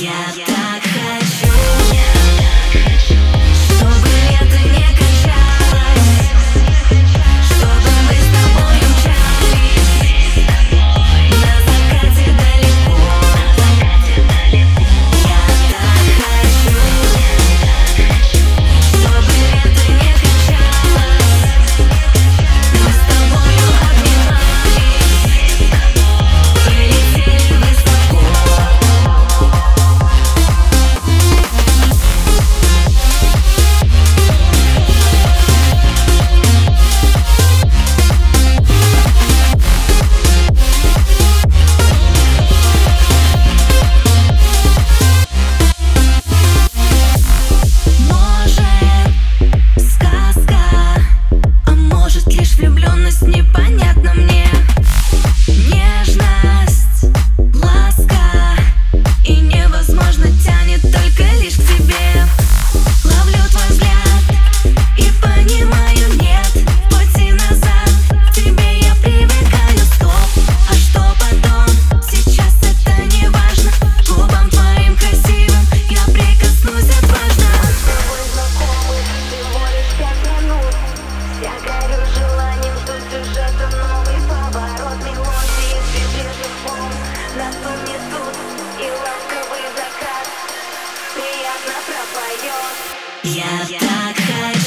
Я поет. Я так хочу.